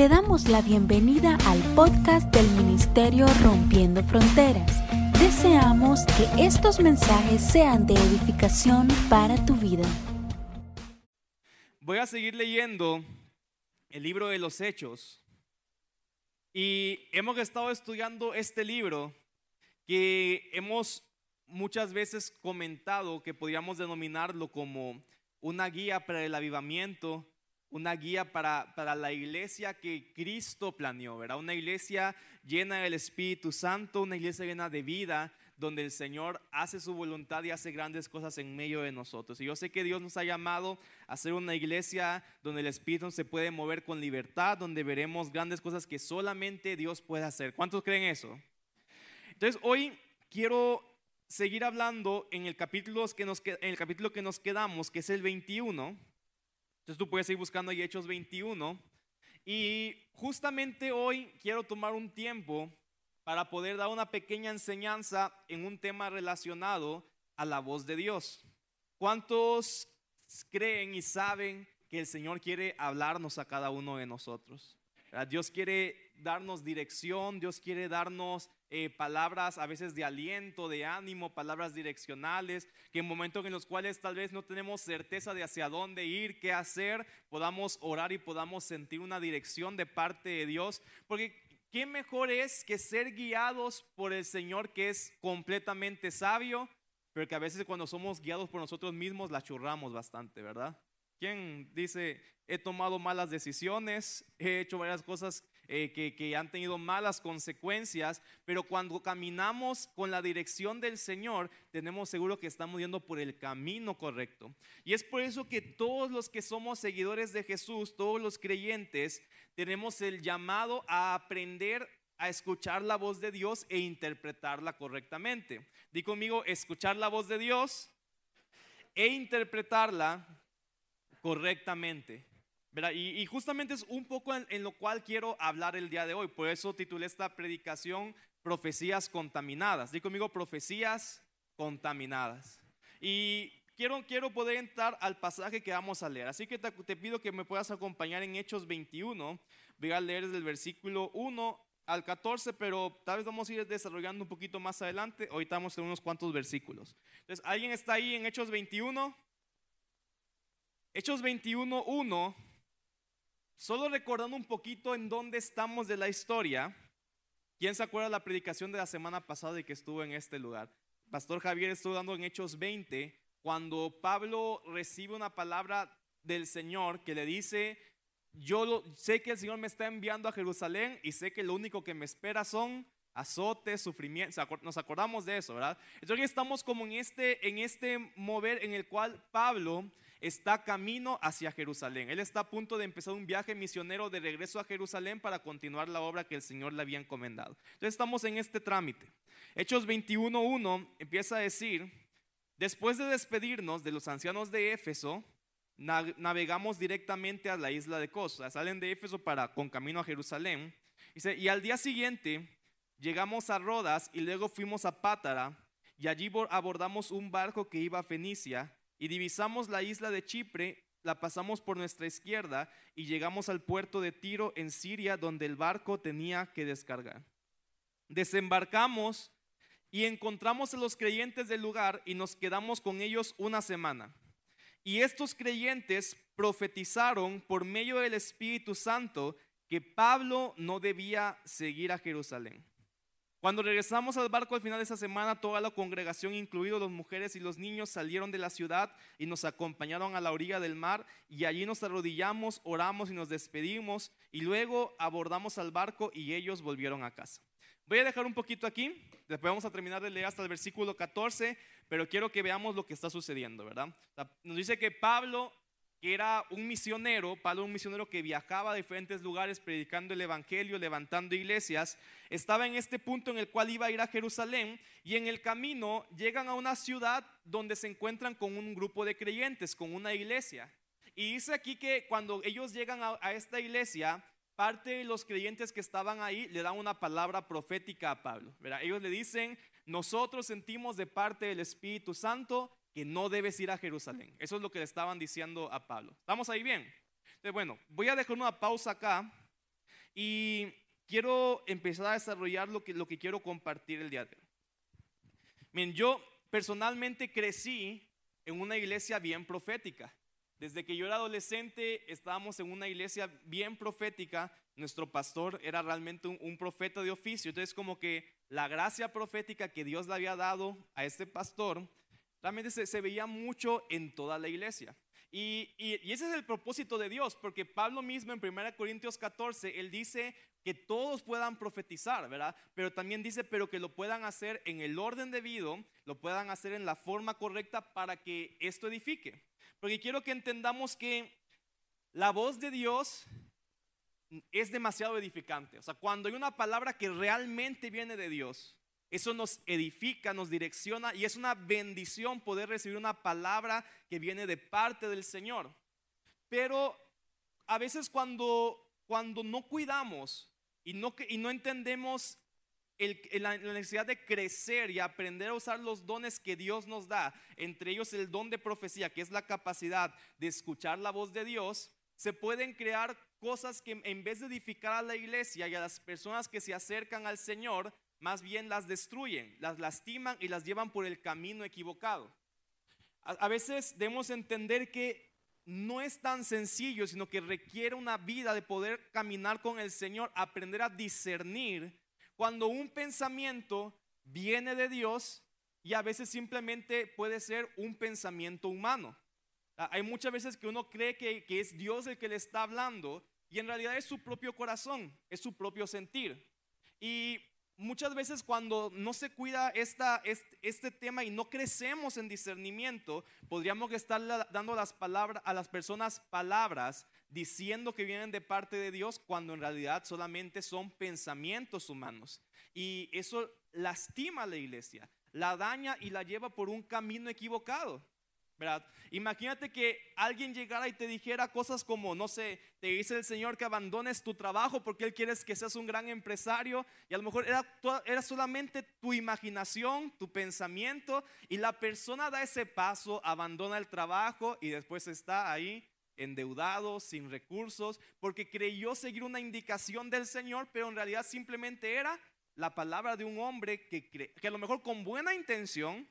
Te damos la bienvenida al podcast del Ministerio Rompiendo Fronteras. Deseamos que estos mensajes sean de edificación para tu vida. Voy a seguir leyendo el libro de los Hechos y hemos estado estudiando este libro que hemos muchas veces comentado que podríamos denominarlo como una guía para el avivamiento, una guía para, para la iglesia que Cristo planeó, ¿verdad? Una iglesia llena del Espíritu Santo, una iglesia llena de vida, donde el Señor hace su voluntad y hace grandes cosas en medio de nosotros. Y yo sé que Dios nos ha llamado a ser una iglesia donde el Espíritu se puede mover con libertad, donde veremos grandes cosas que solamente Dios puede hacer. ¿Cuántos creen eso? Entonces hoy quiero seguir hablando en el capítulo que nos, en el capítulo que nos quedamos, que es el 21 entonces tú puedes ir buscando ahí Hechos 21. Y justamente hoy quiero tomar un tiempo para poder dar una pequeña enseñanza en un tema relacionado a la voz de Dios. ¿Cuántos creen y saben que el Señor quiere hablarnos a cada uno de nosotros? Dios quiere darnos dirección, Dios quiere darnos eh, palabras a veces de aliento, de ánimo, palabras direccionales, que en momentos en los cuales tal vez no tenemos certeza de hacia dónde ir, qué hacer, podamos orar y podamos sentir una dirección de parte de Dios. Porque qué mejor es que ser guiados por el Señor que es completamente sabio, pero que a veces cuando somos guiados por nosotros mismos la churramos bastante, ¿verdad? ¿Quién dice, he tomado malas decisiones, he hecho varias cosas eh, que, han tenido malas consecuencias, pero cuando caminamos con la dirección del Señor, tenemos seguro que estamos yendo por el camino correcto. Y es por eso que todos los que somos seguidores de Jesús, todos los creyentes, tenemos el llamado a aprender a escuchar la voz de Dios e interpretarla correctamente. Di conmigo, escuchar la voz de Dios e interpretarla correctamente. Y, justamente es un poco en, lo cual quiero hablar el día de hoy. Por eso titulé esta predicación Profecías contaminadas. Digo conmigo, profecías contaminadas. Y quiero, quiero poder entrar al pasaje que vamos a leer. Así que te, te pido que me puedas acompañar en Hechos 21. Voy a leer desde el versículo 1 al 14, pero tal vez vamos a ir desarrollando un poquito más adelante. Hoy estamos en unos cuantos versículos. Entonces, ¿alguien está ahí en Hechos 21? Hechos 21.1, solo recordando un poquito en dónde estamos de la historia. ¿Quién se acuerda de la predicación de la semana pasada y que estuvo en este lugar? Pastor Javier estuvo dando en Hechos 20, cuando Pablo recibe una palabra del Señor que le dice, yo sé que el Señor me está enviando a Jerusalén y sé que lo único que me espera son azotes, sufrimiento, nos acordamos de eso, ¿verdad? Entonces estamos como en este, en este mover en el cual Pablo está camino hacia Jerusalén. Él está a punto de empezar un viaje misionero de regreso a Jerusalén para continuar la obra que el Señor le había encomendado. Entonces estamos en este trámite. Hechos 21.1 empieza a decir, después de despedirnos de los ancianos de Éfeso, navegamos directamente a la isla de Kos. Salen de Éfeso para con camino a Jerusalén. y al día siguiente llegamos a Rodas y luego fuimos a Pátara y allí abordamos un barco que iba a Fenicia y divisamos la isla de Chipre, la pasamos por nuestra izquierda y llegamos al puerto de Tiro en Siria donde el barco tenía que descargar. Desembarcamos y encontramos a los creyentes del lugar y nos quedamos con ellos una semana. Y estos creyentes profetizaron por medio del Espíritu Santo que Pablo no debía seguir a Jerusalén. Cuando regresamos al barco al final de esa semana, toda la congregación, incluidos las mujeres y los niños, salieron de la ciudad y nos acompañaron a la orilla del mar y allí nos arrodillamos, oramos y nos despedimos y luego abordamos al barco y ellos volvieron a casa. Voy a dejar un poquito aquí, después vamos a terminar de leer hasta el versículo 14, pero quiero que veamos lo que está sucediendo, ¿verdad? Nos dice que Pablo que era un misionero, Pablo un misionero que viajaba a diferentes lugares predicando el Evangelio, levantando iglesias, estaba en este punto en el cual iba a ir a Jerusalén y en el camino llegan a una ciudad donde se encuentran con un grupo de creyentes, con una iglesia. Y dice aquí que cuando ellos llegan a, esta iglesia, parte de los creyentes que estaban ahí le dan una palabra profética a Pablo. Ellos le dicen, nosotros sentimos de parte del Espíritu Santo que no debes ir a Jerusalén. Eso es lo que le estaban diciendo a Pablo. ¿Estamos ahí bien? Entonces, bueno, voy a dejar una pausa acá y quiero empezar a desarrollar lo que, lo que quiero compartir el día de hoy. Miren, yo personalmente crecí en una iglesia bien profética. Desde que yo era adolescente estábamos en una iglesia bien profética. Nuestro pastor era realmente un, profeta de oficio. Entonces como que la gracia profética que Dios le había dado a este pastor realmente se, veía mucho en toda la iglesia. Y, y, ese es el propósito de Dios, porque Pablo mismo en 1 Corintios 14, él dice que todos puedan profetizar, ¿verdad? Pero también dice, pero que lo puedan hacer en el orden debido, lo puedan hacer en la forma correcta para que esto edifique. Porque quiero que entendamos que la voz de Dios es demasiado edificante. O sea, cuando hay una palabra que realmente viene de Dios, eso nos edifica, nos direcciona y es una bendición poder recibir una palabra que viene de parte del Señor. Pero a veces cuando, cuando no cuidamos y no, y no entendemos la, necesidad de crecer y aprender a usar los dones que Dios nos da, entre ellos el don de profecía, que es la capacidad de escuchar la voz de Dios, se pueden crear cosas que en vez de edificar a la iglesia y a las personas que se acercan al Señor, más bien las destruyen, las lastiman y las llevan por el camino equivocado. A, veces debemos entender que no es tan sencillo, sino que requiere una vida de poder caminar con el Señor, aprender a discernir cuando un pensamiento viene de Dios y a veces simplemente puede ser un pensamiento humano. Hay muchas veces que uno cree que, es Dios el que le está hablando y en realidad es su propio corazón, es su propio sentir. Y muchas veces cuando no se cuida esta, este, este, tema y no crecemos en discernimiento, podríamos estar dando las palabras, a las personas palabras diciendo que vienen de parte de Dios cuando en realidad solamente son pensamientos humanos. Y eso lastima a la iglesia, la daña y la lleva por un camino equivocado. ¿Verdad? Imagínate que alguien llegara y te dijera cosas como, no sé, te dice el Señor que abandones tu trabajo porque Él quiere que seas un gran empresario y a lo mejor era, era solamente tu imaginación, tu pensamiento y la persona da ese paso, abandona el trabajo y después está ahí endeudado, sin recursos, porque creyó seguir una indicación del Señor, pero en realidad simplemente era la palabra de un hombre que, que a lo mejor con buena intención,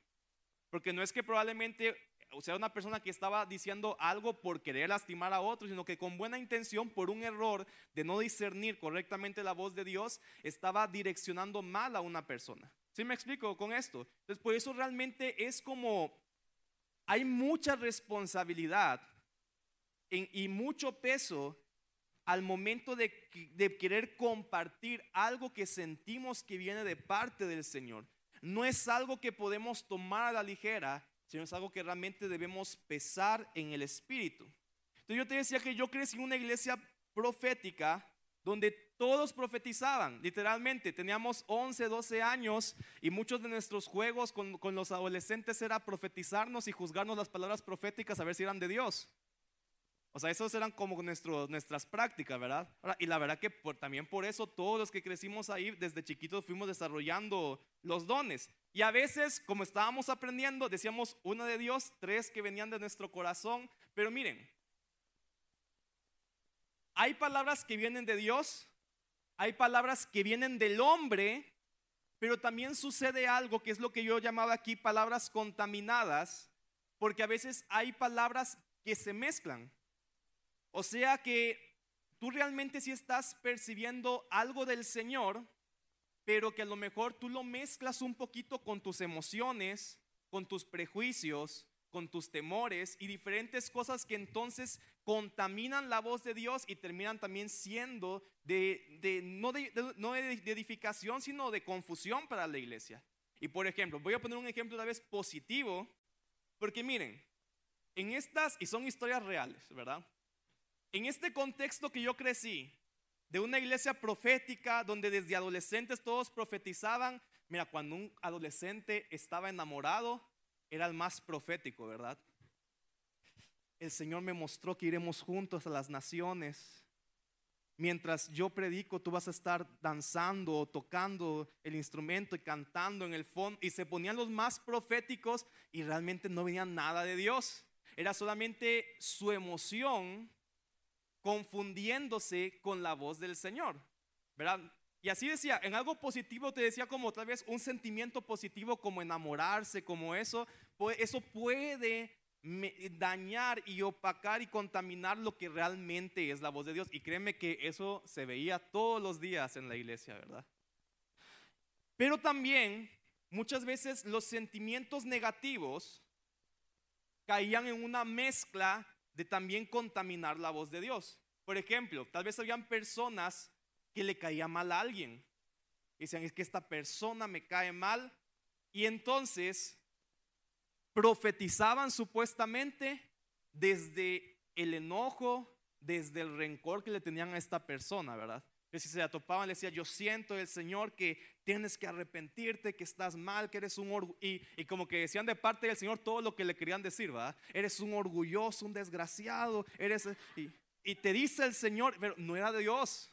porque no es que probablemente o sea una persona que estaba diciendo algo por querer lastimar a otros, sino que con buena intención, por un error de no discernir correctamente la voz de Dios, estaba direccionando mal a una persona. ¿Sí me explico con esto? Entonces, por eso realmente es como, hay mucha responsabilidad y mucho peso al momento de, de, querer compartir algo que sentimos que viene de parte del Señor. No es algo que podemos tomar a la ligera, sino es algo que realmente debemos pesar en el espíritu. Entonces yo te decía que yo crecí en una iglesia profética donde todos profetizaban, literalmente. Teníamos 11, 12 años y muchos de nuestros juegos con, con los adolescentes era profetizarnos y juzgarnos las palabras proféticas a ver si eran de Dios. O sea, esos eran como nuestras prácticas, ¿verdad? y la verdad que también por eso todos los que crecimos ahí desde chiquitos fuimos desarrollando los dones. Y a veces, como estábamos aprendiendo, decíamos una de Dios, tres que venían de nuestro corazón. Pero miren, hay palabras que vienen de Dios, hay palabras que vienen del hombre, pero también sucede algo que es lo que yo llamaba aquí palabras contaminadas, porque a veces hay palabras que se mezclan. O sea que tú realmente sí estás percibiendo algo del Señor, pero que a lo mejor tú lo mezclas un poquito con tus emociones, con tus prejuicios, con tus temores y diferentes cosas que entonces contaminan la voz de Dios y terminan también siendo de, no, de, no de edificación, sino de confusión para la iglesia. Y por ejemplo, voy a poner un ejemplo una vez positivo, porque miren, en estas, y son historias reales, ¿verdad? En este contexto que yo crecí, de una iglesia profética donde desde adolescentes todos profetizaban, mira, cuando un adolescente estaba enamorado, era el más profético, ¿verdad? El Señor me mostró que iremos juntos a las naciones. Mientras yo predico, tú vas a estar danzando o tocando el instrumento y cantando en el fondo. Y se ponían los más proféticos y realmente no venía nada de Dios. Era solamente su emoción confundiéndose con la voz del Señor, ¿verdad? Y así decía, en algo positivo te decía como tal vez un sentimiento positivo como enamorarse, como eso, pues eso puede dañar y opacar y contaminar lo que realmente es la voz de Dios. Y créeme que eso se veía todos los días en la iglesia, ¿verdad? Pero también muchas veces los sentimientos negativos caían en una mezcla de también contaminar la voz de Dios. Por ejemplo, tal vez habían personas que le caía mal a alguien. Dicen, es que esta persona me cae mal. Y entonces profetizaban supuestamente desde el enojo, desde el rencor que le tenían a esta persona, ¿verdad? Si se la topaban, le decía, yo siento el Señor que tienes que arrepentirte, que estás mal, que eres un orgulloso. Y, y, como que decían de parte del Señor todo lo que le querían decir, ¿verdad? Eres un orgulloso, un desgraciado, eres... Y, y te dice el Señor, pero no era de Dios.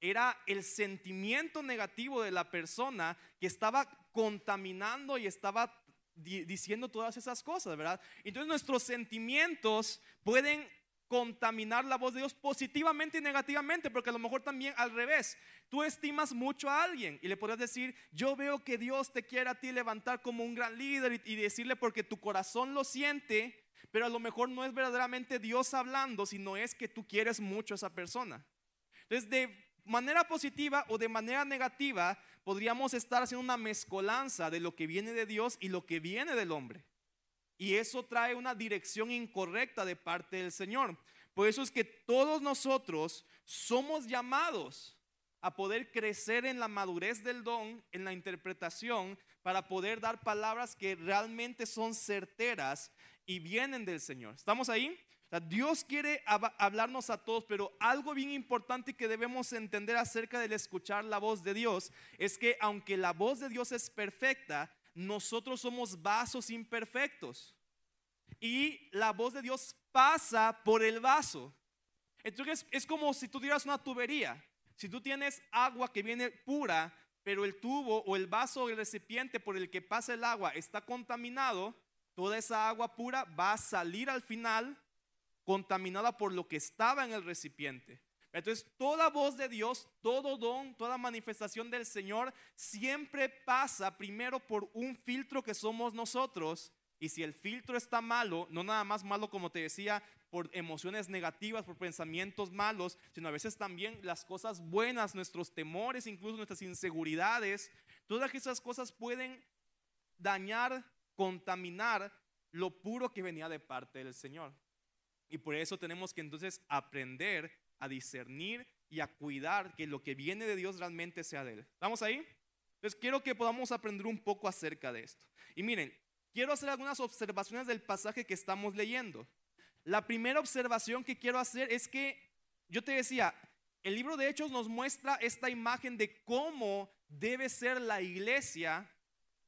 Era el sentimiento negativo de la persona que estaba contaminando y estaba diciendo todas esas cosas, ¿verdad? Entonces nuestros sentimientos pueden contaminar la voz de Dios positivamente y negativamente, porque a lo mejor también al revés. Tú estimas mucho a alguien y le podrías decir, yo veo que Dios te quiere a ti levantar como un gran líder y, decirle porque tu corazón lo siente, pero a lo mejor no es verdaderamente Dios hablando, sino es que tú quieres mucho a esa persona. Entonces, de manera positiva o de manera negativa, podríamos estar haciendo una mezcolanza de lo que viene de Dios y lo que viene del hombre. Y eso trae una dirección incorrecta de parte del Señor. Por eso es que todos nosotros somos llamados a poder crecer en la madurez del don, en la interpretación, para poder dar palabras que realmente son certeras y vienen del Señor. ¿Estamos ahí? Dios quiere hablarnos a todos, pero algo bien importante que debemos entender acerca del escuchar la voz de Dios es que aunque la voz de Dios es perfecta, nosotros somos vasos imperfectos. Y la voz de Dios pasa por el vaso. Entonces es como si tú tuvieras una tubería. Si tú tienes agua que viene pura, pero el tubo o el vaso o el recipiente por el que pasa el agua está contaminado, toda esa agua pura va a salir al final contaminada por lo que estaba en el recipiente. Entonces, toda voz de Dios, todo don, toda manifestación del Señor siempre pasa primero por un filtro que somos nosotros. Y si el filtro está malo, no nada más malo como te decía, por emociones negativas, por pensamientos malos, sino a veces también las cosas buenas, nuestros temores, incluso nuestras inseguridades, todas esas cosas pueden dañar, contaminar lo puro que venía de parte del Señor. Y por eso tenemos que entonces aprender a discernir y a cuidar que lo que viene de Dios realmente sea de Él. ¿Estamos ahí? Entonces quiero que podamos aprender un poco acerca de esto. Y miren, quiero hacer algunas observaciones del pasaje que estamos leyendo. La primera observación que quiero hacer es que yo te decía, el libro de Hechos nos muestra esta imagen de cómo debe ser la iglesia,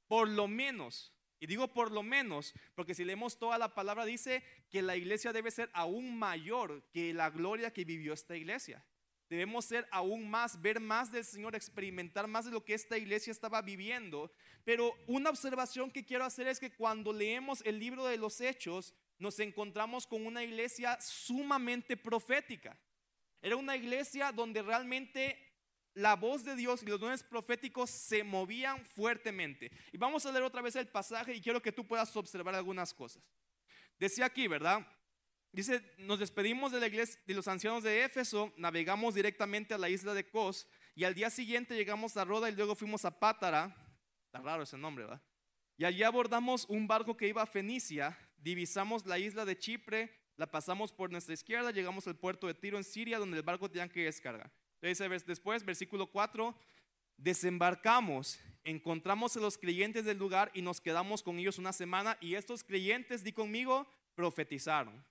por lo menos y digo por lo menos, porque si leemos toda la palabra dice que la iglesia debe ser aún mayor que la gloria que vivió esta iglesia. Debemos ser aún más, ver más del Señor, experimentar más de lo que esta iglesia estaba viviendo. Pero una observación que quiero hacer es que cuando leemos el libro de los Hechos, nos encontramos con una iglesia sumamente profética. Era una iglesia donde realmente la voz de Dios y los dones proféticos se movían fuertemente. Y vamos a leer otra vez el pasaje y quiero que tú puedas observar algunas cosas. Decía aquí, ¿verdad? Dice, nos despedimos de la iglesia de los ancianos de Éfeso, navegamos directamente a la isla de Cos y al día siguiente llegamos a Roda y luego fuimos a Pátara. Está raro ese nombre, ¿verdad? Y allí abordamos un barco que iba a Fenicia, divisamos la isla de Chipre, la pasamos por nuestra izquierda, llegamos al puerto de Tiro en Siria, donde el barco tenía que descargar. Después, versículo 4, desembarcamos, encontramos a los creyentes del lugar y nos quedamos con ellos una semana y estos creyentes, di conmigo, profetizaron.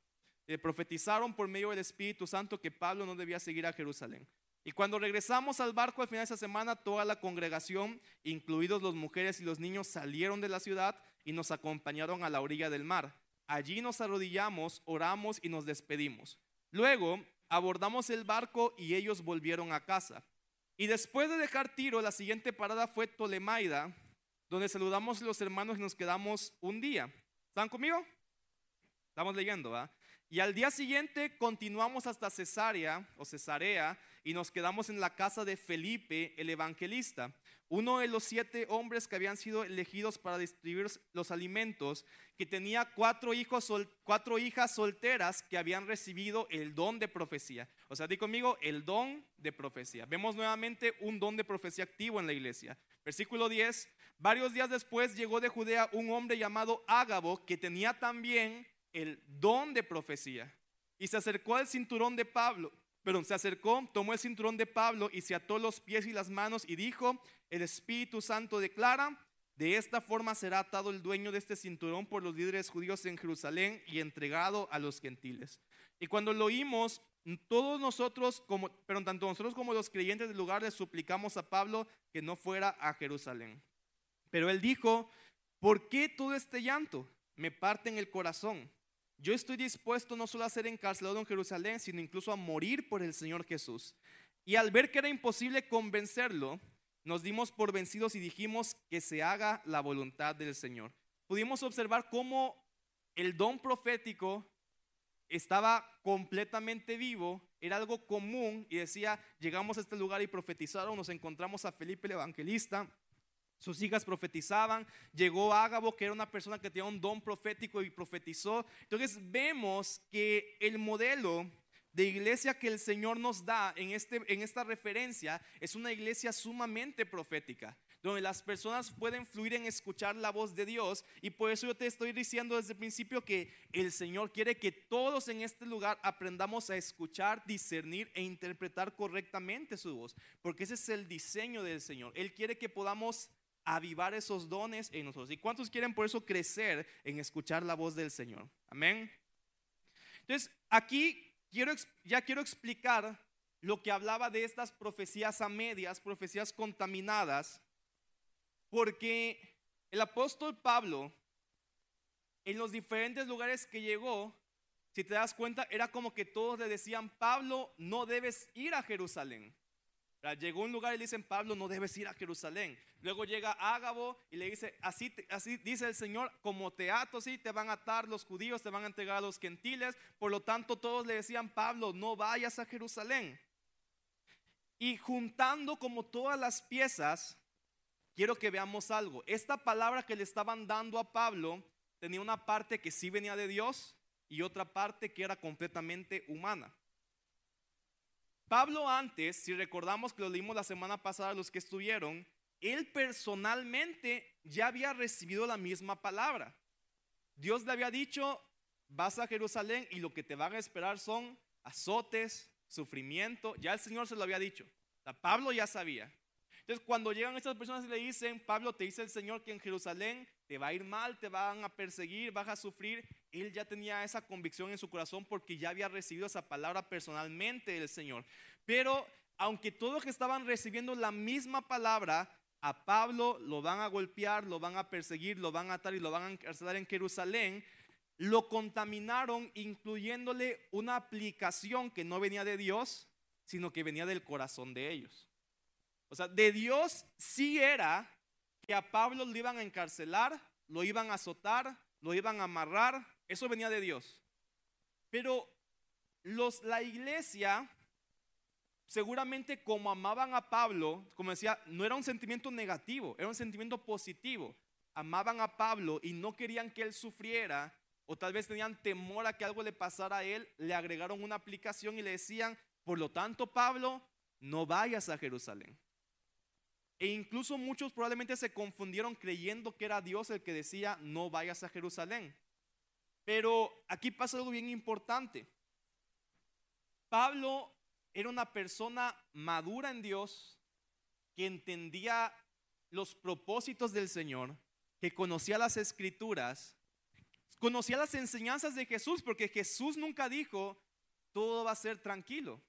Eh, profetizaron por medio del Espíritu Santo que Pablo no debía seguir a Jerusalén. Y cuando regresamos al barco al final de esa semana, toda la congregación, incluidos las mujeres y los niños, salieron de la ciudad y nos acompañaron a la orilla del mar. Allí nos arrodillamos, oramos y nos despedimos. Luego abordamos el barco y ellos volvieron a casa. Y después de dejar Tiro, la siguiente parada fue Tolemaida, donde saludamos a los hermanos y nos quedamos un día. ¿Están conmigo? Estamos leyendo, ¿va? Y al día siguiente continuamos hasta Cesarea o Cesarea y nos quedamos en la casa de Felipe el evangelista, uno de los siete hombres que habían sido elegidos para distribuir los alimentos, que tenía cuatro, hijos, cuatro hijas solteras que habían recibido el don de profecía. O sea, di conmigo, el don de profecía. Vemos nuevamente un don de profecía activo en la iglesia. Versículo 10, varios días después llegó de Judea un hombre llamado Ágabo que tenía también el don de profecía. Y se acercó al cinturón de Pablo, se acercó, tomó el cinturón de Pablo y se ató los pies y las manos y dijo, el Espíritu Santo declara, de esta forma será atado el dueño de este cinturón por los líderes judíos en Jerusalén y entregado a los gentiles. Y cuando lo oímos, todos nosotros, como, pero tanto nosotros como los creyentes del lugar, le suplicamos a Pablo que no fuera a Jerusalén. Pero él dijo, ¿por qué todo este llanto? Me parte en el corazón. Yo estoy dispuesto no solo a ser encarcelado en Jerusalén, sino incluso a morir por el Señor Jesús. Y al ver que era imposible convencerlo, nos dimos por vencidos y dijimos que se haga la voluntad del Señor. Pudimos observar cómo el don profético estaba completamente vivo, era algo común y decía, llegamos a este lugar y profetizaron, nos encontramos a Felipe el evangelista, sus hijas profetizaban, llegó Ágabo, que era una persona que tenía un don profético y profetizó. Entonces vemos que el modelo de iglesia que el Señor nos da en, este, en esta referencia es una iglesia sumamente profética, donde las personas pueden fluir en escuchar la voz de Dios. Y por eso yo te estoy diciendo desde el principio que el Señor quiere que todos en este lugar aprendamos a escuchar, discernir e interpretar correctamente su voz, porque ese es el diseño del Señor. Él quiere que podamos avivar esos dones en nosotros. ¿Y cuántos quieren por eso crecer en escuchar la voz del Señor? Amén. Entonces, aquí quiero, ya quiero explicar lo que hablaba de estas profecías a medias, profecías contaminadas, porque el apóstol Pablo, en los diferentes lugares que llegó, si te das cuenta, era como que todos le decían, Pablo, no debes ir a Jerusalén. Llegó a un lugar y le dicen, Pablo, no debes ir a Jerusalén. Luego llega Ágabo y le dice, así, así dice el Señor, como te ato, sí, te van a atar los judíos, te van a entregar a los gentiles. Por lo tanto, todos le decían, Pablo, no vayas a Jerusalén. Y juntando como todas las piezas, quiero que veamos algo. Esta palabra que le estaban dando a Pablo tenía una parte que sí venía de Dios y otra parte que era completamente humana. Pablo antes, si recordamos que lo leímos la semana pasada los que estuvieron, él personalmente ya había recibido la misma palabra. Dios le había dicho, vas a Jerusalén y lo que te van a esperar son azotes, sufrimiento. Ya el Señor se lo había dicho. Pablo ya sabía. Entonces, cuando llegan estas personas y le dicen, Pablo, te dice el Señor que en Jerusalén te va a ir mal, te van a perseguir, vas a sufrir, él ya tenía esa convicción en su corazón porque ya había recibido esa palabra personalmente del Señor. Pero aunque todos estaban recibiendo la misma palabra, a Pablo lo van a golpear, lo van a perseguir, lo van a atar y lo van a encarcelar en Jerusalén, lo contaminaron incluyéndole una aplicación que no venía de Dios, sino que venía del corazón de ellos. O sea, de Dios sí era que a Pablo lo iban a encarcelar, lo iban a azotar, lo iban a amarrar. Eso venía de Dios. Pero la iglesia, seguramente como amaban a Pablo, como decía, no era un sentimiento negativo, era un sentimiento positivo. Amaban a Pablo y no querían que él sufriera, o tal vez tenían temor a que algo le pasara a él, le agregaron una aplicación y le decían, por lo tanto, Pablo, no vayas a Jerusalén. E incluso muchos probablemente se confundieron creyendo que era Dios el que decía, no vayas a Jerusalén. Pero aquí pasa algo bien importante. Pablo era una persona madura en Dios, que entendía los propósitos del Señor, que conocía las escrituras, conocía las enseñanzas de Jesús, porque Jesús nunca dijo, todo va a ser tranquilo.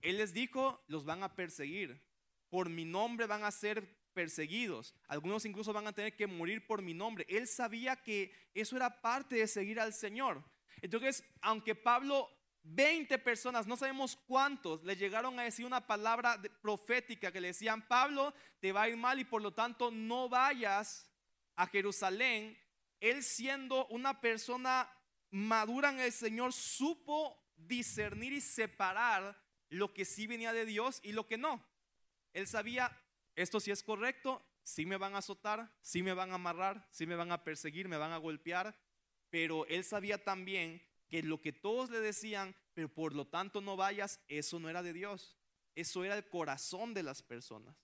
Él les dijo, los van a perseguir, por mi nombre van a ser perseguidos. Algunos incluso van a tener que morir por mi nombre. Él sabía que eso era parte de seguir al Señor. Entonces, aunque Pablo, 20 personas, no sabemos cuántos, le llegaron a decir una palabra profética que le decían, Pablo, te va a ir mal y por lo tanto no vayas a Jerusalén. Él siendo una persona madura en el Señor supo discernir y separar lo que sí venía de Dios y lo que no. Él sabía, esto sí es correcto, sí me van a azotar, sí me van a amarrar, sí me van a perseguir, me van a golpear, pero él sabía también que lo que todos le decían, pero por lo tanto no vayas, eso no era de Dios, eso era el corazón de las personas.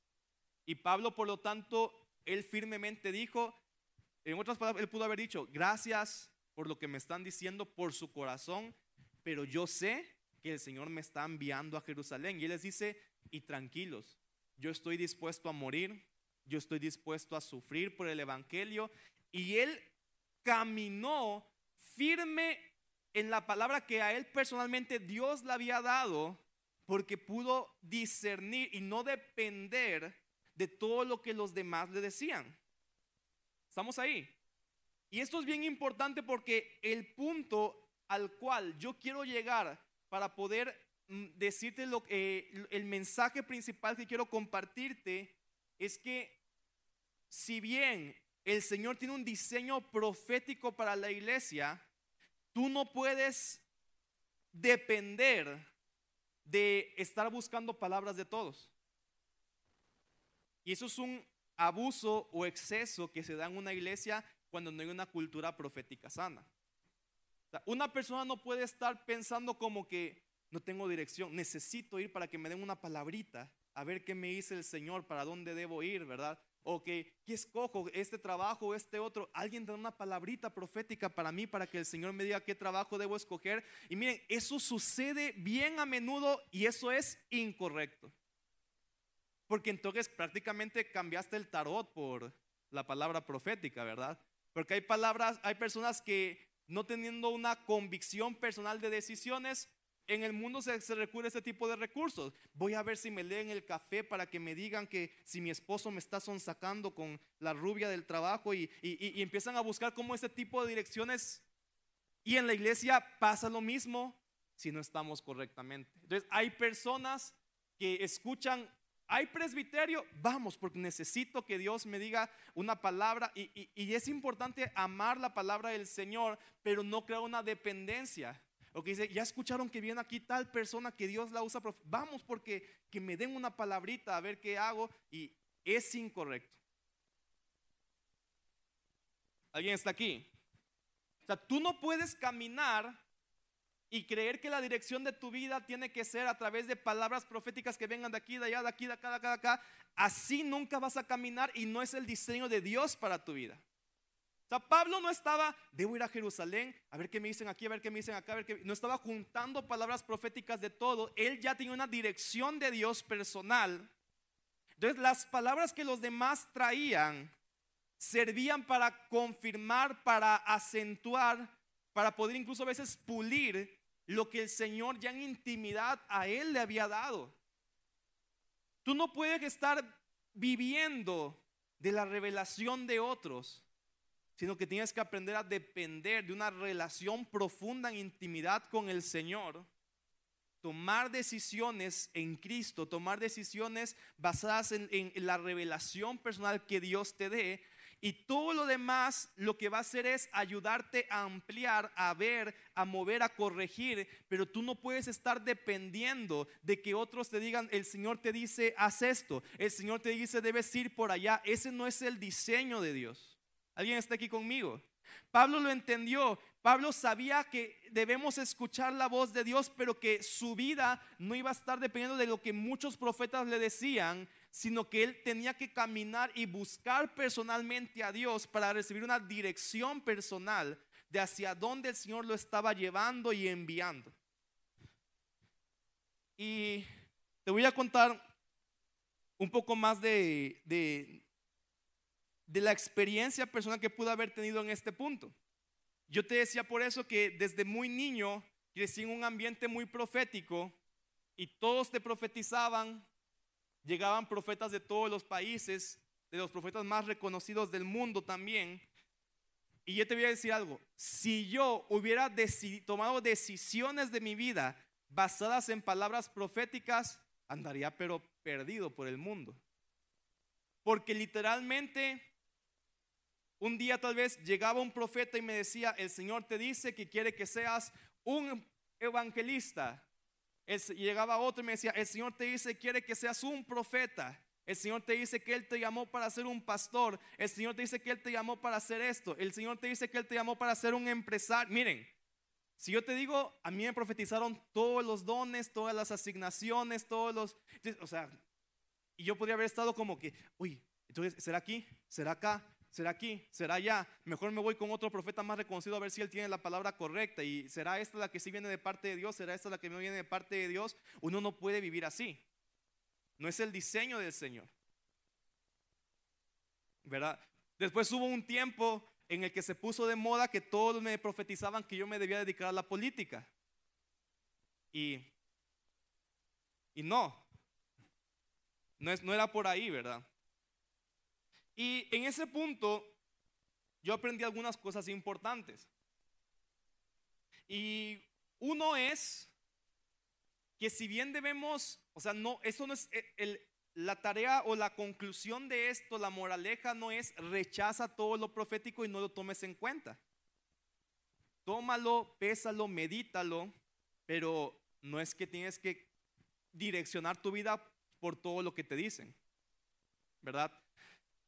Y Pablo, por lo tanto, él firmemente dijo, en otras palabras, él pudo haber dicho, gracias por lo que me están diciendo por su corazón, pero yo sé que el Señor me está enviando a Jerusalén. Y él les dice, y tranquilos, yo estoy dispuesto a morir, yo estoy dispuesto a sufrir por el Evangelio. Y él caminó firme en la palabra que a él personalmente Dios le había dado, porque pudo discernir y no depender de todo lo que los demás le decían. ¿Estamos ahí? Y esto es bien importante porque el punto al cual yo quiero llegar para poder decirte lo, que el mensaje principal que quiero compartirte es que si bien el Señor tiene un diseño profético para la iglesia, tú no puedes depender de estar buscando palabras de todos. Y eso es un abuso o exceso que se da en una iglesia cuando no hay una cultura profética sana. Una persona no puede estar pensando como que no tengo dirección, necesito ir para que me den una palabrita, a ver qué me dice el Señor, para dónde debo ir, ¿verdad? O que, ¿qué escojo? ¿Este trabajo o este otro? Alguien da una palabrita profética para mí, para que el Señor me diga qué trabajo debo escoger. Y miren, eso sucede bien a menudo y eso es incorrecto. Porque entonces prácticamente cambiaste el tarot por la palabra profética, ¿verdad? Porque hay palabras, hay personas que no teniendo una convicción personal de decisiones, en el mundo se, recurre a este tipo de recursos. Voy a ver si me leen el café para que me digan que si mi esposo me está sonsacando con la rubia del trabajo y, y empiezan a buscar como ese tipo de direcciones. Y en la iglesia pasa lo mismo si no estamos correctamente. Entonces hay personas que escuchan hay presbiterio, vamos, porque necesito que Dios me diga una palabra y, es importante amar la palabra del Señor, pero no crear una dependencia. O que dice, ya escucharon que viene aquí tal persona que Dios la usa, vamos porque que me den una palabrita a ver qué hago y es incorrecto. ¿Alguien está aquí? O sea, tú no puedes caminar y creer que la dirección de tu vida tiene que ser a través de palabras proféticas que vengan de aquí, de allá, de aquí, de acá, de acá, de acá, así nunca vas a caminar y no es el diseño de Dios para tu vida. O sea, Pablo no estaba, debo ir a Jerusalén, a ver qué me dicen aquí, a ver qué me dicen acá, a. No estaba juntando palabras proféticas de todo. Él ya tenía una dirección de Dios personal. Entonces, las palabras que los demás traían servían para confirmar, para acentuar, para poder incluso a veces pulir lo que el Señor ya en intimidad a Él le había dado. Tú no puedes estar viviendo de la revelación de otros, sino que tienes que aprender a depender de una relación profunda en intimidad con el Señor. Tomar decisiones en Cristo, tomar decisiones basadas en, en la revelación personal que Dios te dé, y todo lo demás lo que va a hacer es ayudarte a ampliar, a ver, a mover, a corregir. Pero tú no puedes estar dependiendo de que otros te digan, el Señor te dice, haz esto. El Señor te dice, debes ir por allá. Ese no es el diseño de Dios. ¿Alguien está aquí conmigo? Pablo lo entendió. Pablo sabía que debemos escuchar la voz de Dios, pero que su vida no iba a estar dependiendo de lo que muchos profetas le decían, sino que él tenía que caminar y buscar personalmente a Dios para recibir una dirección personal de hacia dónde el Señor lo estaba llevando y enviando. Y te voy a contar un poco más de, de, la experiencia personal que pude haber tenido en este punto. Yo te decía por eso que desde muy niño crecí en un ambiente muy profético y todos te profetizaban, llegaban profetas de todos los países, de los profetas más reconocidos del mundo también. Y yo te voy a decir algo, si yo hubiera tomado decisiones de mi vida basadas en palabras proféticas, andaría pero perdido por el mundo. Porque literalmente un día tal vez llegaba un profeta y me decía, el Señor te dice que quiere que seas un evangelista. llegaba otro y me decía, el Señor te dice quiere que seas un profeta. El Señor te dice que Él te llamó para ser un pastor. El Señor te dice que Él te llamó para hacer esto. El Señor te dice que Él te llamó para ser un empresario. Miren, si yo te digo, a mí me profetizaron todos los dones, todas las asignaciones, todos los... O sea, y yo podría haber estado como que, uy, entonces, ¿será aquí? ¿Será acá? ¿Será aquí? ¿Será allá? Mejor me voy con otro profeta más reconocido a ver si él tiene la palabra correcta. ¿Y será esta la que sí viene de parte de Dios? ¿Será esta la que no viene de parte de Dios? Uno no puede vivir así. No es el diseño del Señor. ¿Verdad? Después hubo un tiempo en el que se puso de moda que todos me profetizaban que yo me debía dedicar a la política. Y, y no, no, es, no era por ahí, ¿verdad? Y en ese punto yo aprendí algunas cosas importantes. Y uno es que si bien debemos, o sea, no, eso no es el, la tarea o la conclusión de esto, la moraleja no es rechaza todo lo profético y no lo tomes en cuenta. Tómalo, pésalo, medítalo, pero no es que tienes que direccionar tu vida por todo lo que te dicen, ¿verdad?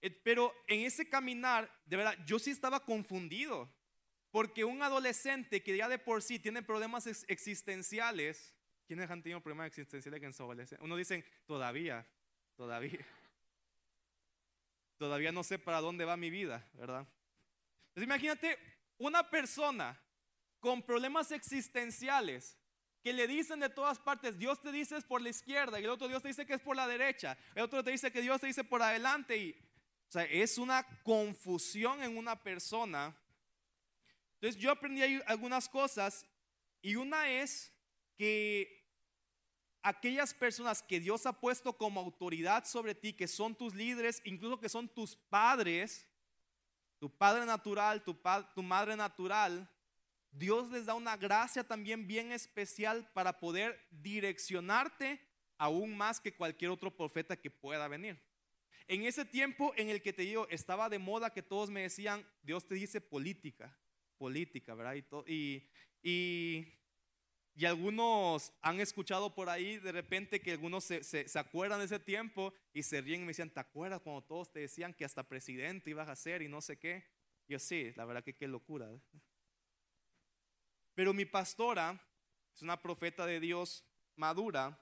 Eh, pero en ese caminar, de verdad, yo sí estaba confundido, porque un adolescente que ya de por sí tiene problemas existenciales, ¿quiénes han tenido problemas existenciales en su adolescencia? Uno dice, todavía, todavía, todavía no sé para dónde va mi vida, ¿verdad? Entonces imagínate una persona con problemas existenciales que le dicen de todas partes, Dios te dice es por la izquierda, y el otro Dios te dice que es por la derecha, el otro te dice que Dios te dice por adelante, y o sea, es una confusión en una persona. Entonces yo aprendí algunas cosas y una es que aquellas personas que Dios ha puesto como autoridad sobre ti, que son tus líderes, incluso que son tus padres, tu padre natural, tu, tu madre natural, Dios les da una gracia también bien especial para poder direccionarte aún más que cualquier otro profeta que pueda venir. En ese tiempo en el que te digo, estaba de moda que todos me decían, Dios te dice política, política, ¿verdad? Y, y, y, algunos han escuchado por ahí de repente que algunos se, se, acuerdan de ese tiempo y se ríen y me decían, ¿te acuerdas cuando todos te decían que hasta presidente ibas a ser y no sé qué? Yo sí, la verdad que qué locura. Pero mi pastora es una profeta de Dios madura.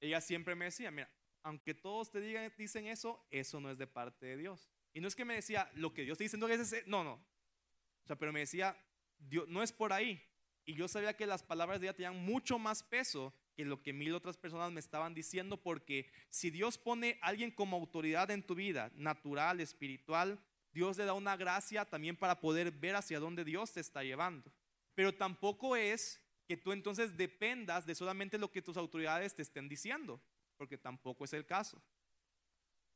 Ella siempre me decía, mira, aunque todos te digan, dicen eso, eso no es de parte de Dios. Y no es que me decía, lo que Dios está diciendo es ese, no, no. O sea, pero me decía, Dios, no es por ahí. Y yo sabía que las palabras de ella tenían mucho más peso que lo que mil otras personas me estaban diciendo, porque si Dios pone a alguien como autoridad en tu vida, natural, espiritual, Dios le da una gracia también para poder ver hacia dónde Dios te está llevando. Pero tampoco es que tú entonces dependas de solamente lo que tus autoridades te estén diciendo porque tampoco es el caso.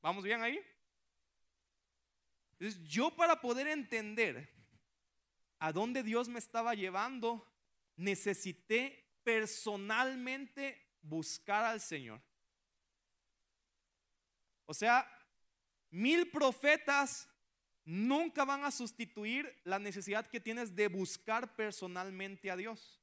¿Vamos bien ahí? Entonces, yo para poder entender a dónde Dios me estaba llevando, necesité personalmente buscar al Señor. O sea, mil profetas nunca van a sustituir la necesidad que tienes de buscar personalmente a Dios.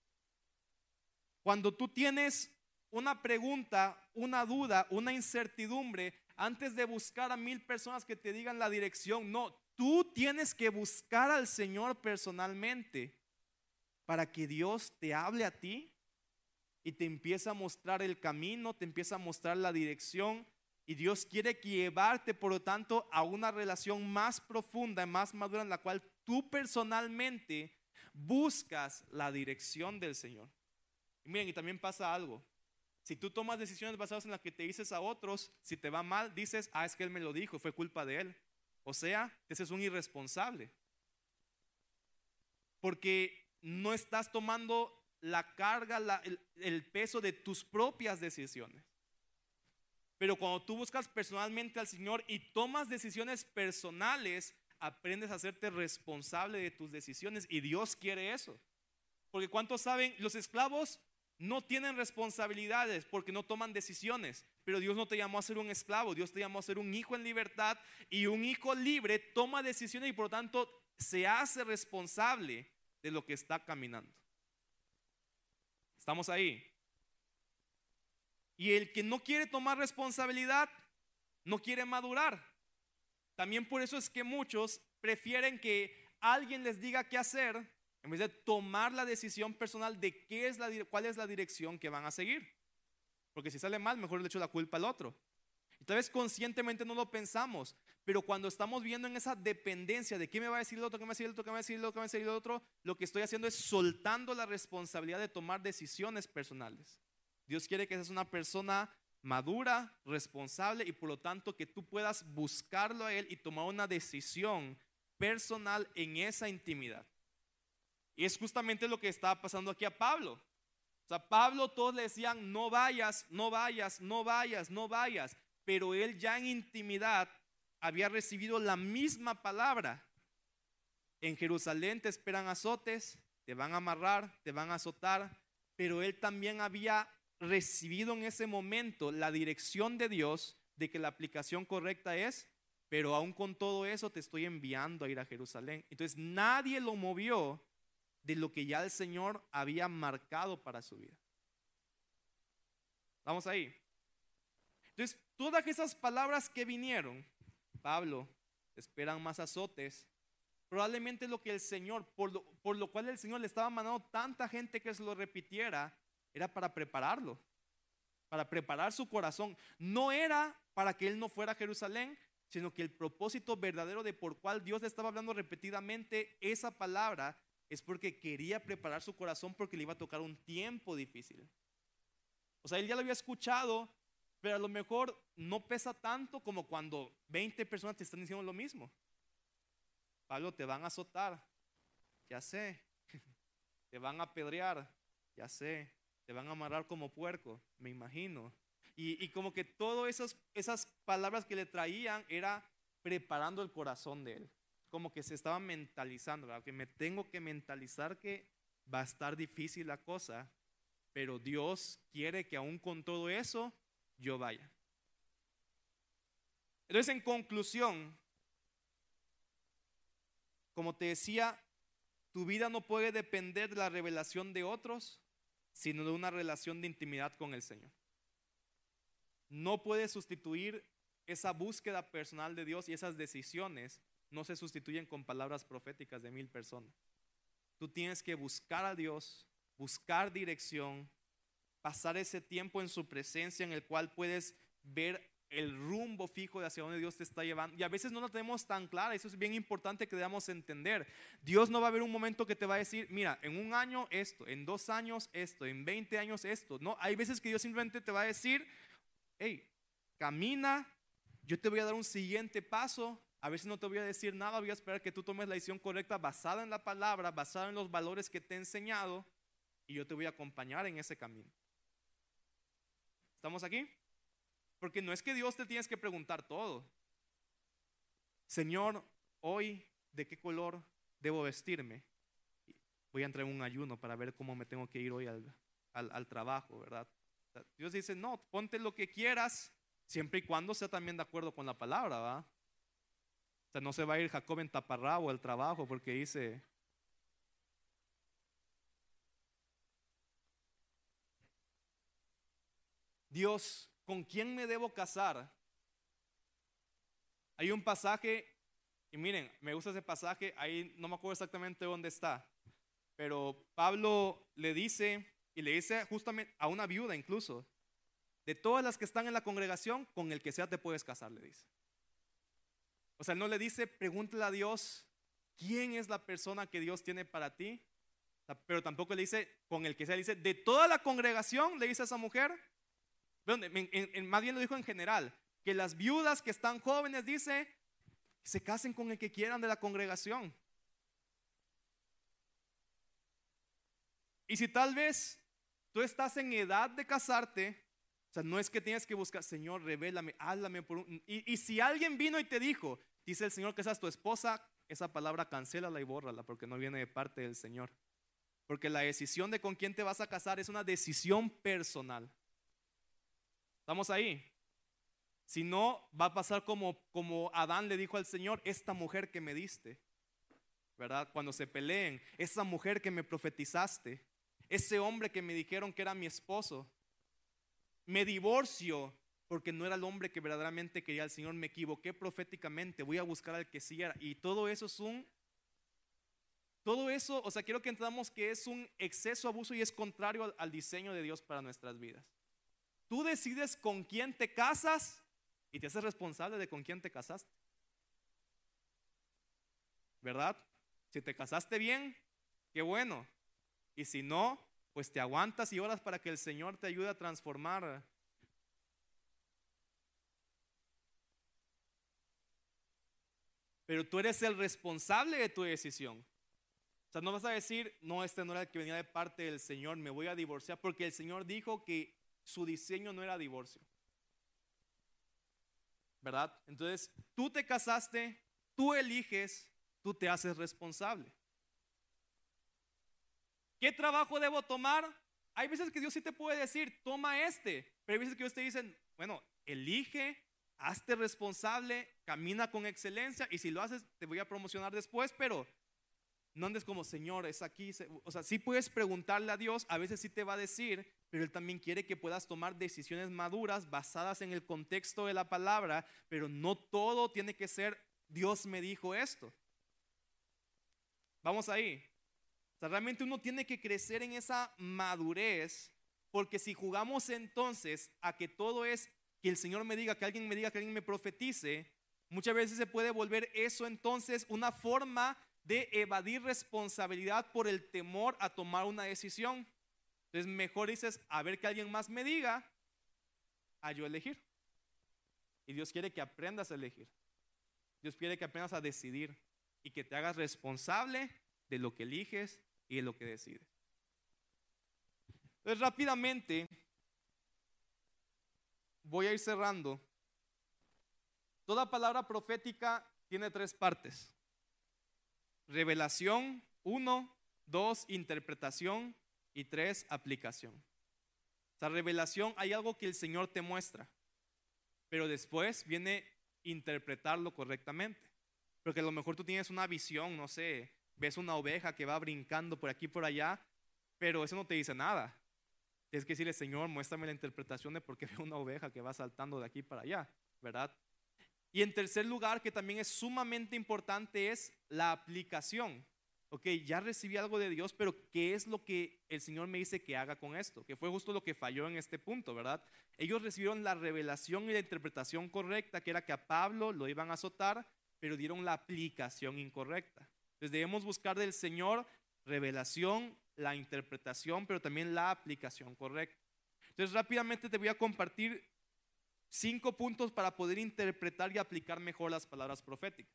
Cuando tú tienes una pregunta, una duda, una incertidumbre, antes de buscar a mil personas que te digan la dirección, no, tú tienes que buscar al Señor personalmente para que Dios te hable a ti y te empiece a mostrar el camino, te empieza a mostrar la dirección. Y Dios quiere llevarte, por lo tanto, a una relación más profunda, más madura, en la cual tú personalmente buscas la dirección del Señor. Y miren, y también pasa algo. Si tú tomas decisiones basadas en las que te dices a otros, si te va mal, dices, ah, es que él me lo dijo, fue culpa de él. O sea, ese es un irresponsable. Porque no estás tomando la carga, el, el peso de tus propias decisiones. Pero cuando tú buscas personalmente al Señor y tomas decisiones personales, aprendes a hacerte responsable de tus decisiones y Dios quiere eso. Porque ¿cuántos saben? Los esclavos no tienen responsabilidades porque no toman decisiones. Pero Dios no te llamó a ser un esclavo, Dios te llamó a ser un hijo en libertad y un hijo libre toma decisiones y por lo tanto se hace responsable de lo que está caminando. ¿Estamos ahí? Y el que no quiere tomar responsabilidad, no quiere madurar. También por eso es que muchos prefieren que alguien les diga qué hacer en vez de tomar la decisión personal de qué es la, cuál es la dirección que van a seguir. Porque si sale mal, mejor le echo la culpa al otro. Y tal vez conscientemente no lo pensamos, pero cuando estamos viendo en esa dependencia de qué me va a decir el otro, qué me va a decir el otro, qué me va a decir el otro, qué me va a decir el otro, lo que estoy haciendo es soltando la responsabilidad de tomar decisiones personales. Dios quiere que seas una persona madura, responsable y por lo tanto que tú puedas buscarlo a Él y tomar una decisión personal en esa intimidad. Y es justamente lo que estaba pasando aquí a Pablo. O sea, Pablo todos le decían, no vayas, no vayas, no vayas, no vayas. Pero él ya en intimidad había recibido la misma palabra. En Jerusalén te esperan azotes, te van a amarrar, te van a azotar. Pero él también había recibido en ese momento la dirección de Dios de que la aplicación correcta es, pero aún con todo eso te estoy enviando a ir a Jerusalén. Entonces nadie lo movió de lo que ya el Señor había marcado para su vida. Vamos ahí. Entonces, todas esas palabras que vinieron, Pablo, esperan más azotes, probablemente lo que el Señor, por lo, por lo cual el Señor le estaba mandando tanta gente que se lo repitiera, era para prepararlo, para preparar su corazón. No era para que él no fuera a Jerusalén, sino que el propósito verdadero de por cual Dios le estaba hablando repetidamente esa palabra es porque quería preparar su corazón porque le iba a tocar un tiempo difícil. O sea, él ya lo había escuchado, pero a lo mejor no pesa tanto como cuando 20 personas te están diciendo lo mismo. Pablo, te van a azotar, ya sé. Te van a apedrear, ya sé. Te van a amarrar como puerco, me imagino. Y, como que todas esas, esas palabras que le traían era preparando el corazón de él como que se estaba mentalizando, que me tengo que mentalizar que va a estar difícil la cosa, pero Dios quiere que aún con todo eso yo vaya. Entonces, en conclusión, como te decía, tu vida no puede depender de la revelación de otros, sino de una relación de intimidad con el Señor. No puedes sustituir esa búsqueda personal de Dios y esas decisiones no se sustituyen con palabras proféticas de mil personas. Tú tienes que buscar a Dios, buscar dirección, pasar ese tiempo en su presencia en el cual puedes ver el rumbo fijo de hacia dónde Dios te está llevando. Y a veces no lo tenemos tan clara, eso es bien importante que debamos entender. Dios no va a haber un momento que te va a decir, mira, en un año esto, en dos años esto, en 20 años esto. No, hay veces que Dios simplemente te va a decir, hey, camina, yo te voy a dar un siguiente paso, a veces no te voy a decir nada, voy a esperar que tú tomes la decisión correcta basada en la palabra, basada en los valores que te he enseñado y yo te voy a acompañar en ese camino. ¿Estamos aquí? Porque no es que Dios te tienes que preguntar todo. Señor, hoy, ¿de qué color debo vestirme? Voy a entrar en un ayuno para ver cómo me tengo que ir hoy al, al trabajo, ¿verdad? Dios dice, no, ponte lo que quieras, siempre y cuando sea también de acuerdo con la palabra, ¿va? Sea, no se va a ir Jacob en taparrabo al trabajo porque dice, Dios, ¿con quién me debo casar? Hay un pasaje, y miren, me gusta ese pasaje, ahí no me acuerdo exactamente dónde está, pero Pablo le dice, y le dice justamente a una viuda incluso, de todas las que están en la congregación, con el que sea te puedes casar, le dice. O sea, no le dice, pregúntale a Dios quién es la persona que Dios tiene para ti. Pero tampoco le dice, con el que sea, dice, de toda la congregación, le dice a esa mujer. más bien lo dijo en general, que las viudas que están jóvenes, dice, se casen con el que quieran de la congregación. Y si tal vez tú estás en edad de casarte, o sea, no es que tienes que buscar, Señor, revélame, háblame por un... Y, si alguien vino y te dijo, dice el Señor que seas tu esposa, esa palabra cancélala y bórrala porque no viene de parte del Señor. Porque la decisión de con quién te vas a casar es una decisión personal. ¿Estamos ahí? Si no, va a pasar como, como Adán le dijo al Señor, esta mujer que me diste, ¿verdad? Cuando se peleen, esa mujer que me profetizaste, ese hombre que me dijeron que era mi esposo, me divorcio porque no era el hombre que verdaderamente quería al Señor, me equivoqué proféticamente, voy a buscar al que sí era. Y todo eso es un, todo eso, o sea, quiero que entendamos que es un exceso, abuso y es contrario al, al diseño de Dios para nuestras vidas. Tú decides con quién te casas y te haces responsable de con quién te casaste. ¿Verdad? Si te casaste bien, qué bueno. Y si no, pues te aguantas y oras para que el Señor te ayude a transformar. Pero tú eres el responsable de tu decisión. O sea, no vas a decir, no, este no era el que venía de parte del Señor, me voy a divorciar, porque el Señor dijo que su diseño no era divorcio. ¿Verdad? Entonces, tú te casaste, tú eliges, tú te haces responsable. ¿Qué trabajo debo tomar? Hay veces que Dios sí te puede decir, toma este, pero hay veces que Dios te dice, bueno, elige, hazte responsable, camina con excelencia y si lo haces te voy a promocionar después, pero no andes como Señor, es aquí. O sea, sí puedes preguntarle a Dios, a veces sí te va a decir, pero Él también quiere que puedas tomar decisiones maduras basadas en el contexto de la palabra, pero no todo tiene que ser Dios me dijo esto. Vamos ahí realmente uno tiene que crecer en esa madurez, porque si jugamos entonces a que todo es que el Señor me diga, que alguien me diga, que alguien me profetice, muchas veces se puede volver eso entonces una forma de evadir responsabilidad por el temor a tomar una decisión. Entonces mejor dices, a ver que alguien más me diga, a yo elegir. Y Dios quiere que aprendas a elegir. Dios quiere que aprendas a decidir y que te hagas responsable de lo que eliges y es lo que decide. Entonces rápidamente voy a ir cerrando. Toda palabra profética tiene tres partes. Revelación, uno, dos, interpretación y tres, aplicación. O revelación hay algo que el Señor te muestra, pero después viene interpretarlo correctamente. Porque a lo mejor tú tienes una visión, no sé, ves una oveja que va brincando por aquí por allá, pero eso no te dice nada. Tienes que decirle, Señor, muéstrame la interpretación de por qué veo una oveja que va saltando de aquí para allá, ¿verdad? Y en tercer lugar, que también es sumamente importante, es la aplicación. Ok, ya recibí algo de Dios, pero ¿qué es lo que el Señor me dice que haga con esto? Que fue justo lo que falló en este punto, ¿verdad? Ellos recibieron la revelación y la interpretación correcta, que era que a Pablo lo iban a azotar, pero dieron la aplicación incorrecta. Entonces debemos buscar del Señor revelación, la interpretación, pero también la aplicación correcta. Entonces rápidamente te voy a compartir cinco puntos para poder interpretar y aplicar mejor las palabras proféticas.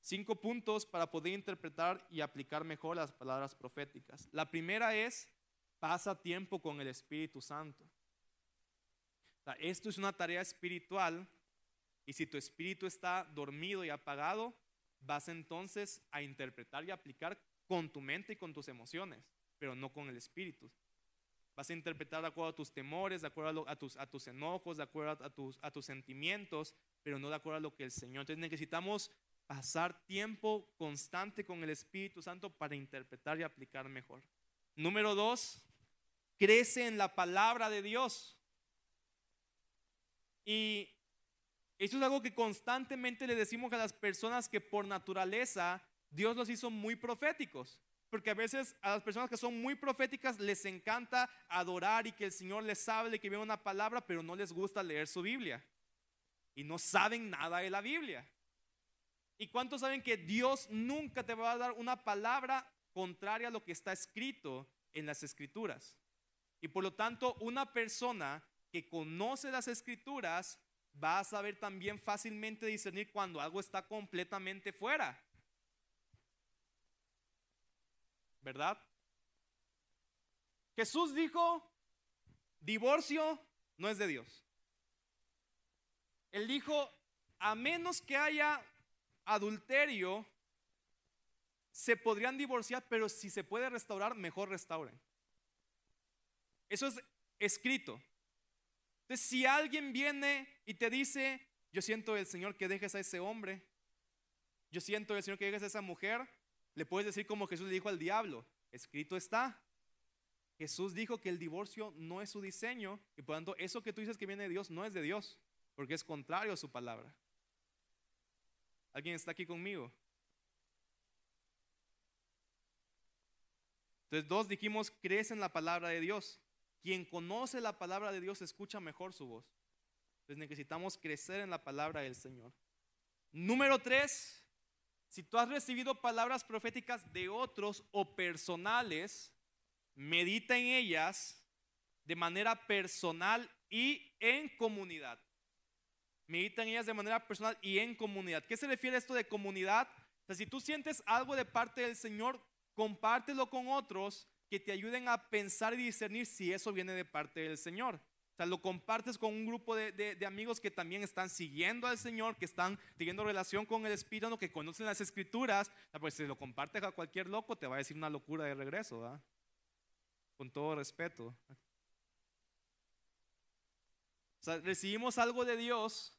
Cinco puntos para poder interpretar y aplicar mejor las palabras proféticas. La primera es, pasa tiempo con el Espíritu Santo. esto es una tarea espiritual y si tu espíritu está dormido y apagado, vas entonces a interpretar y aplicar con tu mente y con tus emociones, pero no con el espíritu. Vas a interpretar de acuerdo a tus temores, de acuerdo a, tus, enojos, de acuerdo a tus, a tus sentimientos, pero no de acuerdo a lo que el Señor. Entonces necesitamos pasar tiempo constante con el Espíritu Santo para interpretar y aplicar mejor. Número dos, crece en la palabra de Dios. Y esto es algo que constantemente le decimos a las personas que por naturaleza Dios los hizo muy proféticos. Porque a veces a las personas que son muy proféticas les encanta adorar y que el Señor les hable, que vea una palabra, pero no les gusta leer su Biblia. Y no saben nada de la Biblia. ¿Y cuántos saben que Dios nunca te va a dar una palabra contraria a lo que está escrito en las escrituras? Y por lo tanto, una persona que conoce las escrituras va a saber también fácilmente discernir cuando algo está completamente fuera. ¿Verdad? Jesús dijo, divorcio no es de Dios. Él dijo, a menos que haya adulterio, se podrían divorciar, pero si se puede restaurar, mejor restauren. Eso es escrito. Entonces, si alguien viene y te dice, yo siento el Señor que dejes a ese hombre, yo siento el Señor que dejes a esa mujer, le puedes decir como Jesús le dijo al diablo, escrito está. Jesús dijo que el divorcio no es su diseño y por tanto eso que tú dices que viene de Dios no es de Dios, porque es contrario a su palabra. ¿Alguien está aquí conmigo? Entonces, dos dijimos, crees en la palabra de Dios. Quien conoce la palabra de Dios escucha mejor su voz. Entonces necesitamos crecer en la palabra del Señor. Número tres, si tú has recibido palabras proféticas de otros o personales, medita en ellas de manera personal y en comunidad. Medita en ellas de manera personal y en comunidad. ¿Qué se refiere esto de comunidad? Si tú sientes algo de parte del Señor, compártelo con otros que te ayuden a pensar y discernir si eso viene de parte del Señor. Lo compartes con un grupo de, amigos que también están siguiendo al Señor, que están teniendo relación con el Espíritu, que conocen las Escrituras. Pues si lo compartes a cualquier loco, te va a decir una locura de regreso, ¿verdad? Con todo respeto. O sea, recibimos algo de Dios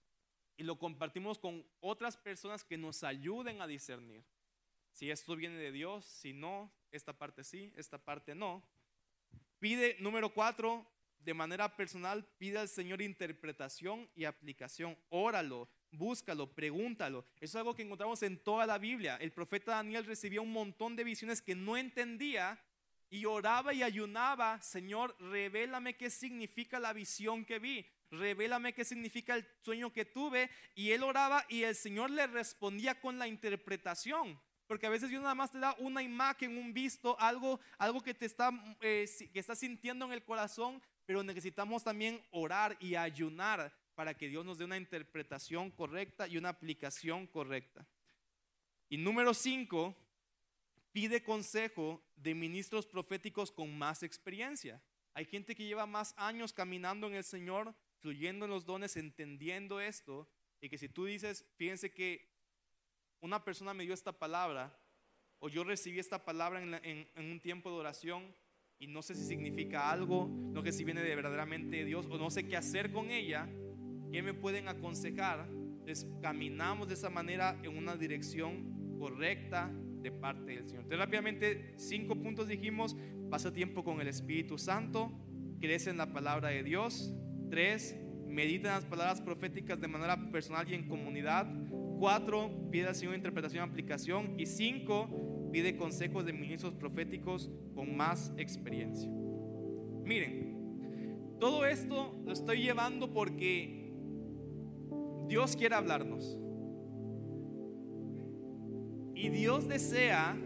y lo compartimos con otras personas que nos ayuden a discernir. Si esto viene de Dios, si no, esta parte sí, esta parte no. Pide, número cuatro, de manera personal, pide al Señor interpretación y aplicación. Óralo, búscalo, pregúntalo. Eso es algo que encontramos en toda la Biblia. El profeta Daniel recibía un montón de visiones que no entendía y oraba y ayunaba, Señor, revélame qué significa la visión que vi, revélame qué significa el sueño que tuve. Y él oraba y el Señor le respondía con la interpretación. Porque a veces Dios nada más te da una imagen, un visto, algo, algo que te está, eh, que estás sintiendo en el corazón, pero necesitamos también orar y ayunar para que Dios nos dé una interpretación correcta y una aplicación correcta. Y número cinco, pide consejo de ministros proféticos con más experiencia. Hay gente que lleva más años caminando en el Señor, fluyendo en los dones, entendiendo esto, y que si tú dices, fíjense que una persona me dio esta palabra o yo recibí esta palabra en, un tiempo de oración y no sé si significa algo, no sé si viene de verdaderamente de Dios o no sé qué hacer con ella, ¿qué me pueden aconsejar? Entonces caminamos de esa manera en una dirección correcta de parte del Señor. Entonces rápidamente, cinco puntos dijimos, pasa tiempo con el Espíritu Santo, crece en la palabra de Dios, tres, medita en las palabras proféticas de manera personal y en comunidad, Cuatro, pide al Señor interpretación y aplicación. Y cinco, pide consejos de ministros proféticos con más experiencia. Miren, todo esto lo estoy llevando porque Dios quiere hablarnos. Y Dios desea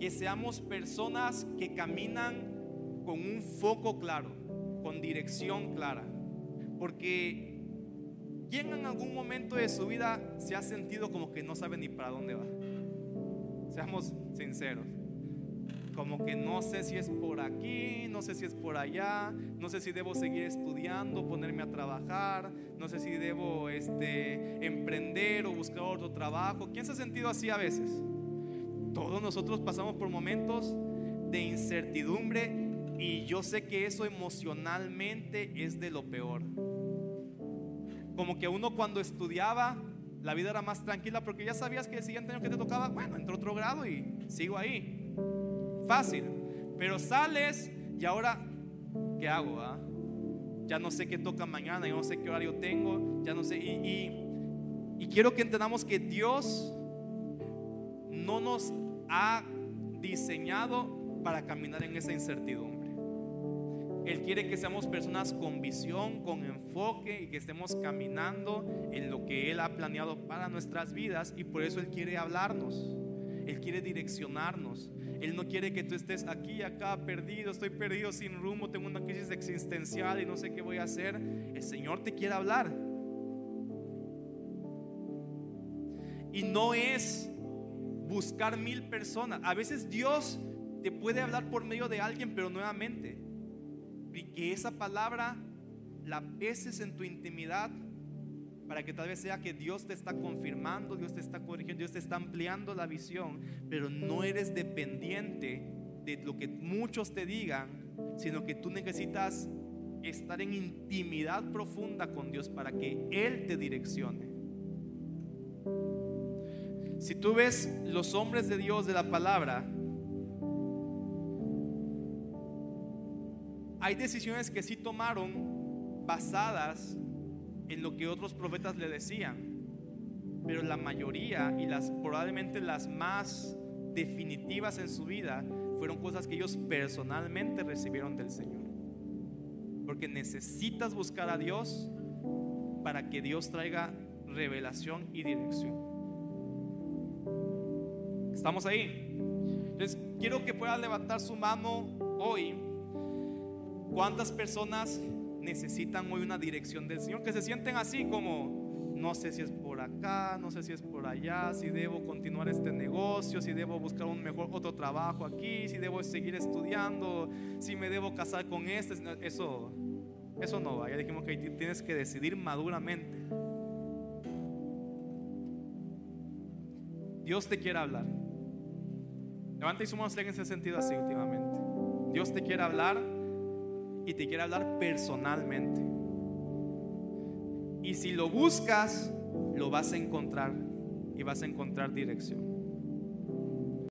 que seamos personas que caminan con un foco claro, con dirección clara. Porque ¿Quién en algún momento de su vida se ha sentido como que no sabe ni para dónde va? Seamos sinceros. Como que no sé si es por aquí, no sé si es por allá, no sé si debo seguir estudiando, ponerme a trabajar, no sé si debo este, emprender o buscar otro trabajo. ¿Quién se ha sentido así a veces? Todos nosotros pasamos por momentos de incertidumbre y yo sé que eso emocionalmente es de lo peor como que uno cuando estudiaba, la vida era más tranquila porque ya sabías que el siguiente año que te tocaba, bueno, entró otro grado y sigo ahí. Fácil. Pero sales y ahora, ¿qué hago? Ah? Ya no sé qué toca mañana, ya no sé qué horario tengo, ya no sé. Y, y quiero que entendamos que Dios no nos ha diseñado para caminar en esa incertidumbre. Él quiere que seamos personas con visión, con enfoque y que estemos caminando en lo que Él ha planeado para nuestras vidas y por eso Él quiere hablarnos. Él quiere direccionarnos. Él no quiere que tú estés aquí acá perdido, estoy perdido sin rumbo, tengo una crisis existencial y no sé qué voy a hacer. El Señor te quiere hablar. Y no es buscar mil personas. A veces Dios te puede hablar por medio de alguien, pero nuevamente que esa palabra la peses en tu intimidad, para que tal vez sea que Dios te está confirmando, Dios te está corrigiendo, Dios te está ampliando la visión, pero no eres dependiente de lo que muchos te digan, sino que tú necesitas estar en intimidad profunda con Dios para que Él te direccione. Si tú ves los hombres de Dios de la palabra, hay decisiones que sí tomaron basadas en lo que otros profetas le decían. Pero la mayoría y las probablemente las más definitivas en su vida fueron cosas que ellos personalmente recibieron del Señor. Porque necesitas buscar a Dios para que Dios traiga revelación y dirección. ¿Estamos ahí? Entonces, quiero que pueda levantar su mano hoy. ¿Cuántas personas necesitan hoy una dirección del Señor, que se sienten así como, no sé si es por acá, no sé si es por allá, si debo continuar este negocio, si debo buscar un mejor otro trabajo aquí, si debo seguir estudiando, si me debo casar con este, eso, eso no va. Ya dijimos que tienes que decidir maduramente. Dios te quiere hablar. Levanta y sumamos en ese sentido así últimamente. Dios te quiere hablar y te quiere hablar personalmente. Y si lo buscas, lo vas a encontrar y vas a encontrar dirección.